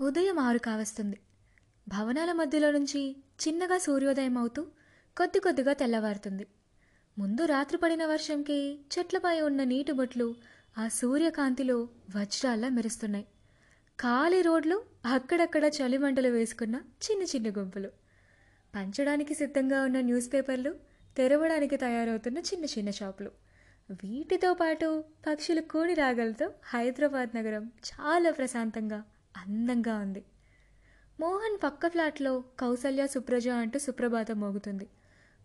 ఉదయం ఆరు కావస్తుంది. భవనాల మధ్యలో నుంచి చిన్నగా సూర్యోదయం అవుతూ కొద్ది కొద్దిగా తెల్లవారుతుంది. ముందు రాత్రి పడిన వర్షంకి చెట్లపై ఉన్న నీటి బొట్లు ఆ సూర్యకాంతిలో వజ్రాల్లా మెరుస్తున్నాయి. ఖాళీ రోడ్లు అక్కడక్కడ చలిమంటలు వేసుకున్న చిన్న చిన్న గుంపులు. పంచడానికి సిద్ధంగా ఉన్న న్యూస్ పేపర్లు తెరవడానికి తయారవుతున్న చిన్న చిన్న షాపులు. వీటితో పాటు పక్షుల కూడి రాగలతో హైదరాబాద్ నగరం చాలా ప్రశాంతంగా అందంగా ఉంది. మోహన్ పక్క ఫ్లాట్లో కౌసల్య సుప్రజ అంటూ సుప్రభాతం మోగుతుంది.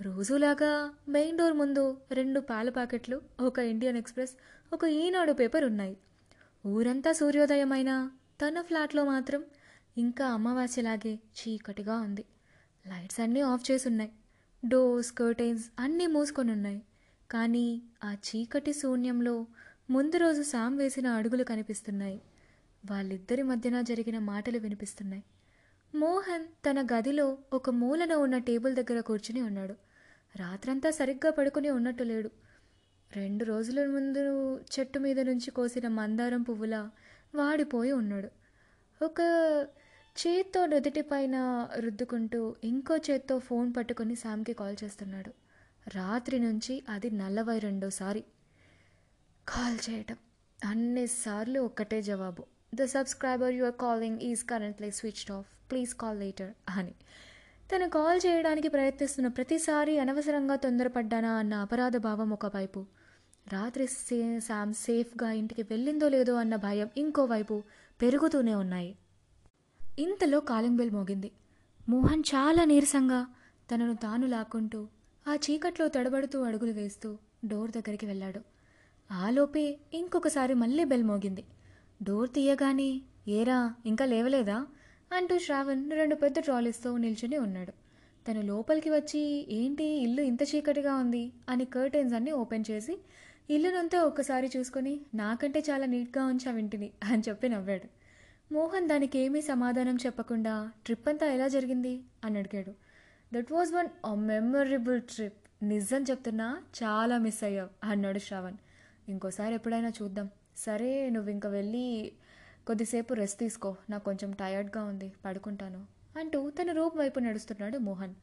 రోజులాగా మెయిన్ డోర్ ముందు రెండు పాల ప్యాకెట్లు ఒక ఇండియన్ ఎక్స్ప్రెస్ ఒక ఈనాడు పేపర్ ఉన్నాయి. ఊరంతా సూర్యోదయమైనా తన ఫ్లాట్లో మాత్రం ఇంకా అమావాస్యలాగే చీకటిగా ఉంది. లైట్స్ అన్నీ ఆఫ్ చేసి ఉన్నాయి డోర్స్ కర్టైన్స్ అన్నీ మూసుకొని ఉన్నాయి కానీ ఆ చీకటి శూన్యంలో ముందు రోజు సామ్ వేసిన అడుగులు కనిపిస్తున్నాయి. వాళ్ళిద్దరి మధ్యన జరిగిన మాటలు వినిపిస్తున్నాయి. మోహన్ తన గదిలో ఒక మూలన ఉన్న టేబుల్ దగ్గర కూర్చుని ఉన్నాడు. రాత్రంతా సరిగ్గా పడుకుని ఉన్నట్టు లేడు. రెండు రోజుల ముందు చెట్టు మీద నుంచి కోసిన మందారం పువ్వులా వాడిపోయి ఉన్నాడు. ఒక చేత్తో నుదుటి పైన రుద్దుకుంటూ ఇంకో చేత్తో ఫోన్ పట్టుకొని శామ్కి కాల్ చేస్తున్నాడు. రాత్రి నుంచి అది నలభై రెండోసారి. కాల్ చేయటం అన్నిసార్లు ఒక్కటే జవాబు. The subscriber your calling is currently switched off please call later అని తను కాల్ చేయడానికి ప్రయత్నిస్తున్న ప్రతిసారి అనవసరంగా తొందరపడ్డానా అన్న అపరాధ భావం ఒకవైపు. రాత్రి సే శామ్ సేఫ్గా ఇంటికి వెళ్ళిందో లేదో అన్న భయం ఇంకోవైపు పెరుగుతూనే ఉన్నాయి. ఇంతలో కాలింగ్ బెల్ మోగింది. మోహన్ చాలా నీరసంగా తనను తాను లాక్కుంటూ ఆ చీకట్లో తడబడుతూ అడుగులు వేస్తూ డోర్ దగ్గరికి వెళ్ళాడు. ఆలోపే ఇంకొకసారి మళ్ళీ బెల్ మోగింది. డోర్ తీయగానే ఏరా ఇంకా లేవలేదా? అంటూ శ్రావణ్ రెండు పెద్ద ట్రాలీస్తో నిల్చుని ఉన్నాడు. తను లోపలికి వచ్చి ఏంటి ఇల్లు ఇంత చీకటిగా ఉంది? అని కర్టెన్స్ అన్నీ ఓపెన్ చేసి ఇల్లునంతా ఒక్కసారి చూసుకొని నాకంటే చాలా నీట్గా ఉంచా వింటిని అని చెప్పి నవ్వాడు. మోహన్ దానికి ఏమీ సమాధానం చెప్పకుండా ట్రిప్ అంతా ఎలా జరిగింది? అని అడిగాడు. That was one memorable trip. నిజం చెప్తున్నా చాలా మిస్ అయ్యావు అన్నాడు శ్రావణ్. ఇంకోసారి ఎప్పుడైనా చూద్దాం. సరే నువ్వు ఇంకా వెళ్ళి కొద్దిసేపు రెస్ట్ తీసుకో. నాకు కొంచెం టయర్డ్గా ఉంది పడుకుంటాను అంటూ తన రూమ్ వైపు నడుస్తున్నాడు మోహన్.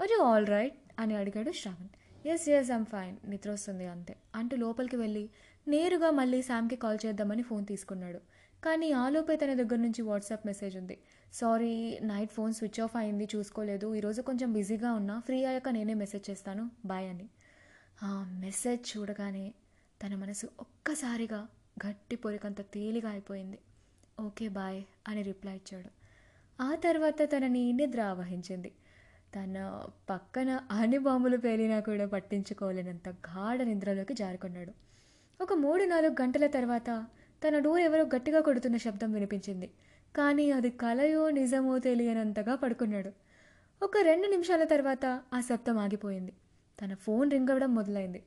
అరే ఆల్ రైట్ అని అడిగాడు Shravan. Yes yes I'm fine నిద్ర వస్తుంది అంతే అంటూ లోపలికి వెళ్ళి నేరుగా మళ్ళీ శామ్కి కాల్ చేద్దామని ఫోన్ తీసుకున్నాడు. కానీ ఆలోపే తన దగ్గర నుంచి వాట్సాప్ మెసేజ్ ఉంది. Sorry night phone switch off అయింది చూసుకోలేదు. ఈరోజు కొంచెం బిజీగా ఉన్నా ఫ్రీ అయ్యాక నేనే మెసేజ్ చేస్తాను. బాయ్ అని. ఆ మెసేజ్ చూడగానే తన మనసు ఒక్కసారిగా గట్టి పొరికంత తేలిగా అయిపోయింది. ఓకే బాయ్ అని రిప్లై ఇచ్చాడు. ఆ తర్వాత తనని నిద్ర ఆవహించింది. తన పక్కన అన్ని బాంబులు పేలినా కూడా పట్టించుకోలేనంత గాఢ నిద్రలోకి జారుకున్నాడు. ఒక మూడు నాలుగు గంటల తర్వాత తన డోర్ ఎవరో గట్టిగా కొడుతున్న శబ్దం వినిపించింది. కానీ అది కలయో నిజమో తెలియనంతగా పడుకున్నాడు. ఒక రెండు నిమిషాల తర్వాత ఆ శబ్దం ఆగిపోయింది. తన ఫోన్ రింగ్ అవ్వడం మొదలైంది.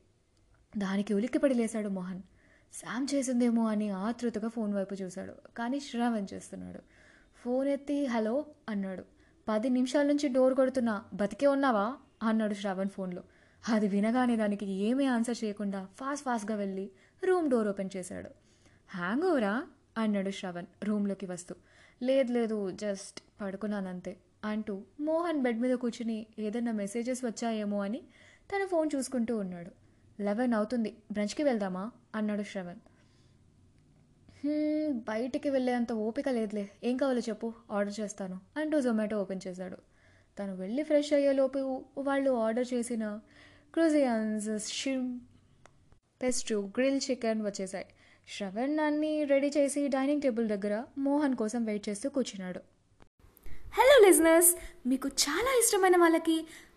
దానికి ఉలిక్కిపడి లేశాడు మోహన్. శామ్ చేసిందేమో అని ఆతృతగా ఫోన్ వైపు చూశాడు. కానీ శ్రావణ్ చేస్తున్నాడు? ఫోన్ ఎత్తి హలో అన్నాడు. పది నిమిషాల నుంచి డోర్ కొడుతున్నా బతికే ఉన్నావా? అన్నాడు శ్రావణ్ ఫోన్లో. అది వినగానే దానికి ఏమీ ఆన్సర్ చేయకుండా ఫాస్ట్ ఫాస్ట్గా వెళ్ళి రూమ్ డోర్ ఓపెన్ చేశాడు. హ్యాంగ్ ఓవరా? అన్నాడు శ్రవణ్ రూమ్లోకి వస్తూ. లేదు లేదు జస్ట్ పడుకున్నానంతే అంటూ మోహన్ బెడ్ మీద కూర్చుని ఏదైనా మెసేజెస్ వచ్చాయేమో అని తన ఫోన్ చూసుకుంటూ ఉన్నాడు. లెవెన్ అవుతుంది. బ్రంచ్కి వెళ్దామా? అన్నాడు శ్రవణ్. బయటికి వెళ్ళేంత ఓపిక లేదులే. ఏం కావాలో చెప్పు ఆర్డర్ చేస్తాను అంటూ జొమాటో ఓపెన్ చేశాడు. తను వెళ్ళి ఫ్రెష్ అయ్యేలోపు వాళ్ళు ఆర్డర్ చేసిన క్రూజియన్స్ షిమ్ పెస్ట్రూ గ్రిల్ చికెన్ వచ్చేసాయి. శ్రవణ్ అన్ని రెడీ చేసి డైనింగ్ టేబుల్ దగ్గర మోహన్ కోసం వెయిట్ చేస్తూ కూర్చున్నాడు. హలో లిజనర్స్ మీకు చాలా ఇష్టమైన వాళ్ళకి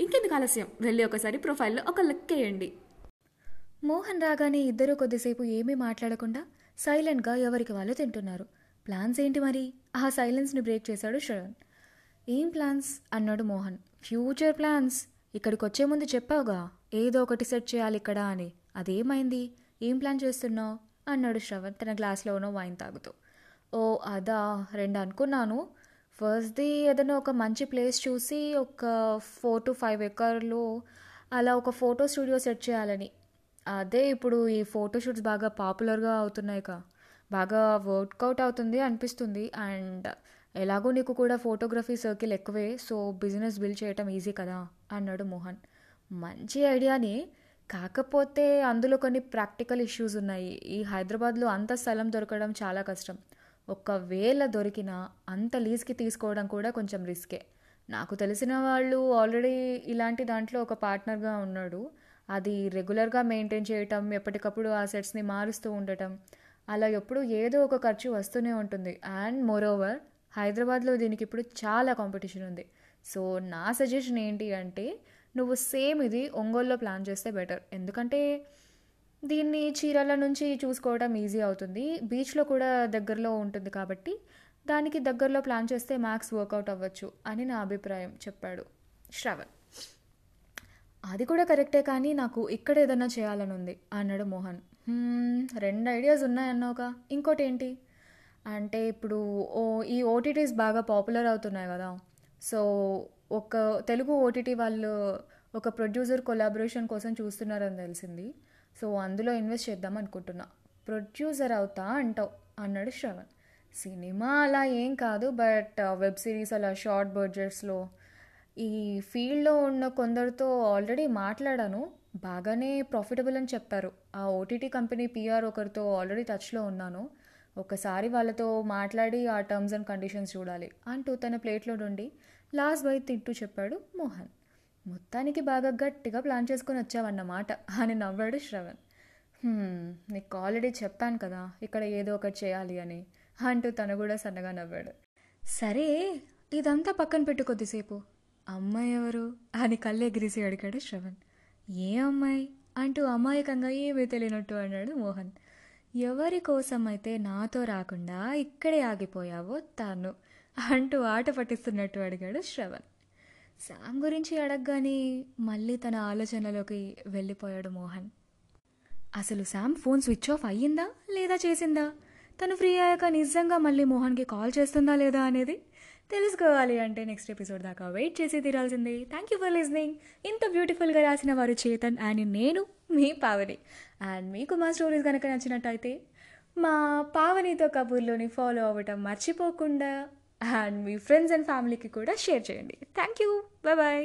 ఇంకెందుకు ఆలస్యం? వెళ్ళి ఒకసారి ప్రొఫైల్లో ఒక లుక్ వేయండి. మోహన్ రాగానే ఇద్దరూ కొద్దిసేపు ఏమీ మాట్లాడకుండా సైలెంట్గా ఎవరికి వాళ్ళు తింటున్నారు. ప్లాన్స్ ఏంటి మరి? ఆ సైలెన్స్ని బ్రేక్ చేశాడు శ్రవణ్. ఏం ప్లాన్స్? అన్నాడు మోహన్. Future plans. ఇక్కడికి వచ్చే ముందు చెప్పావుగా ఏదో ఒకటి సెట్ చేయాలి ఇక్కడ అని. అదేమైంది? ఏం ప్లాన్ చేస్తున్నావు? అన్నాడు శ్రవణ్ తన గ్లాస్లోనో వైన్ తాగుతూ. ఓ అదా రెండు అనుకున్నాను. ఫస్ట్ది ఏదైనా ఒక మంచి ప్లేస్ చూసి ఒక ఫోర్ టు ఫైవ్ ఎకర్లో అలా ఒక ఫోటో స్టూడియో సెట్ చేయాలని. అదే ఇప్పుడు ఈ ఫోటోషూట్స్ బాగా పాపులర్గా అవుతున్నాయి కా. బాగా వర్కౌట్ అవుతుంది అనిపిస్తుంది. అండ్ ఎలాగో నీకు కూడా ఫోటోగ్రఫీ సర్కిల్ ఎక్కువే సో బిజినెస్ బిల్డ్ చేయటం ఈజీ కదా అన్నాడు మోహన్. మంచి ఐడియాని. కాకపోతే అందులో కొన్ని ప్రాక్టికల్ ఇష్యూస్ ఉన్నాయి. ఈ హైదరాబాద్లో అంత స్థలం దొరకడం చాలా కష్టం. ఒకవేళ దొరికినా అంత లీజ్కి తీసుకోవడం కూడా కొంచెం రిస్కే. నాకు తెలిసిన వాళ్ళు ఆల్రెడీ ఇలాంటి దాంట్లో ఒక పార్ట్నర్గా ఉన్నాడు. అది రెగ్యులర్గా మెయింటైన్ చేయటం ఎప్పటికప్పుడు ఆ సెట్స్ని మారుస్తూ ఉండటం అలా ఎప్పుడు ఏదో ఒక ఖర్చు వస్తూనే ఉంటుంది. అండ్ మోరోవర్ హైదరాబాద్లో దీనికి ఇప్పుడు చాలా కాంపిటీషన్ ఉంది. సో నా సజెషన్ ఏంటి అంటే నువ్వు సేమ్ ఇది ఒంగోల్లో ప్లాన్ చేస్తే బెటర్. ఎందుకంటే దీన్ని చీరాల నుంచి చూసుకోవడం ఈజీ అవుతుంది. బీచ్లో కూడా దగ్గరలో ఉంటుంది కాబట్టి దానికి దగ్గరలో ప్లాన్ చేస్తే మ్యాక్స్ వర్కౌట్ అవ్వచ్చు అని నా అభిప్రాయం చెప్పాడు శ్రవణ్. అది కూడా కరెక్టే కానీ నాకు ఇక్కడ ఏదన్నా చేయాలని ఉంది అన్నాడు మోహన్. రెండు ఐడియాస్ ఉన్నాయన్నావుగా. ఇంకోటి ఏంటి అంటే ఇప్పుడు ఓ ఈ ఓటీటీస్ బాగా పాపులర్ అవుతున్నాయి కదా. సో ఒక తెలుగు ఓటీటీ వాళ్ళు ఒక ప్రొడ్యూసర్ కొలాబరేషన్ కోసం చూస్తున్నారని తెలిసింది. సో అందులో ఇన్వెస్ట్ చేద్దాం అనుకుంటున్నా. ప్రొడ్యూసర్ అవుతా అంటావు అన్నాడు శ్రవణ్. సినిమా అలా ఏం కాదు బట్ వెబ్ సిరీస్ అలా షార్ట్ బడ్జెట్స్లో ఈ ఫీల్డ్లో ఉన్న కొందరితో ఆల్రెడీ మాట్లాడాను. బాగానే ప్రాఫిటబుల్ అని చెప్పారు. ఆ ఓటీటీ కంపెనీ పిఆర్ ఒకరితో ఆల్రెడీ టచ్లో ఉన్నాను. ఒకసారి వాళ్ళతో మాట్లాడి ఆ టర్మ్స్ అండ్ కండిషన్స్ చూడాలి అంటూ తన ప్లేట్లో నుండి లాస్ట్ బై తింటూ చెప్పాడు మోహన్. మొత్తానికి బాగా గట్టిగా ప్లాన్ చేసుకొని వచ్చావన్నమాట అని నవ్వాడు శ్రవణ్. నీకు ఆల్రెడీ చెప్పాను కదా ఇక్కడ ఏదో ఒకటి చేయాలి అని అంటూ తను కూడా సన్నగా నవ్వాడు. సరే ఇదంతా పక్కన పెట్టు కొద్దిసేపు. అమ్మాయి ఎవరు? అని కళ్ళు ఎగిరిసి అడిగాడు శ్రవణ్. ఏ అమ్మాయి? అంటూ అమాయకంగా ఏమీ తెలియనట్టు అన్నాడు మోహన్. ఎవరి కోసం అయితే నాతో రాకుండా ఇక్కడే ఆగిపోయావో తాను అంటూ ఆట పట్టిస్తున్నట్టు అడిగాడు శ్రవణ్. సామ్ గురించి అడగగానే మళ్ళీ తన ఆలోచనలోకి వెళ్ళిపోయాడు మోహన్. అసలు శామ్ ఫోన్ స్విచ్ ఆఫ్ అయ్యిందా లేదా చేసిందా? తను ఫ్రీ అయ్యాక నిజంగా మళ్ళీ మోహన్కి కాల్ చేస్తుందా లేదా అనేది తెలుసుకోవాలి అంటే నెక్స్ట్ ఎపిసోడ్ దాకా వెయిట్ చేసి తీరాల్సిందే. థ్యాంక్ యూ ఫర్ లిజనింగ్ ఇంత బ్యూటిఫుల్గా రాసిన వారు చేతన్ అండ్ నేను మీ పావని. అండ్ మీకు మా స్టోరీస్ కనుక నచ్చినట్టయితే మా పావనితో కబూర్లోని ఫాలో అవ్వటం మర్చిపోకుండా అండ్ మీ ఫ్రెండ్స్ అండ్ ఫ్యామిలీకి కూడా షేర్ చేయండి. Thank you bye bye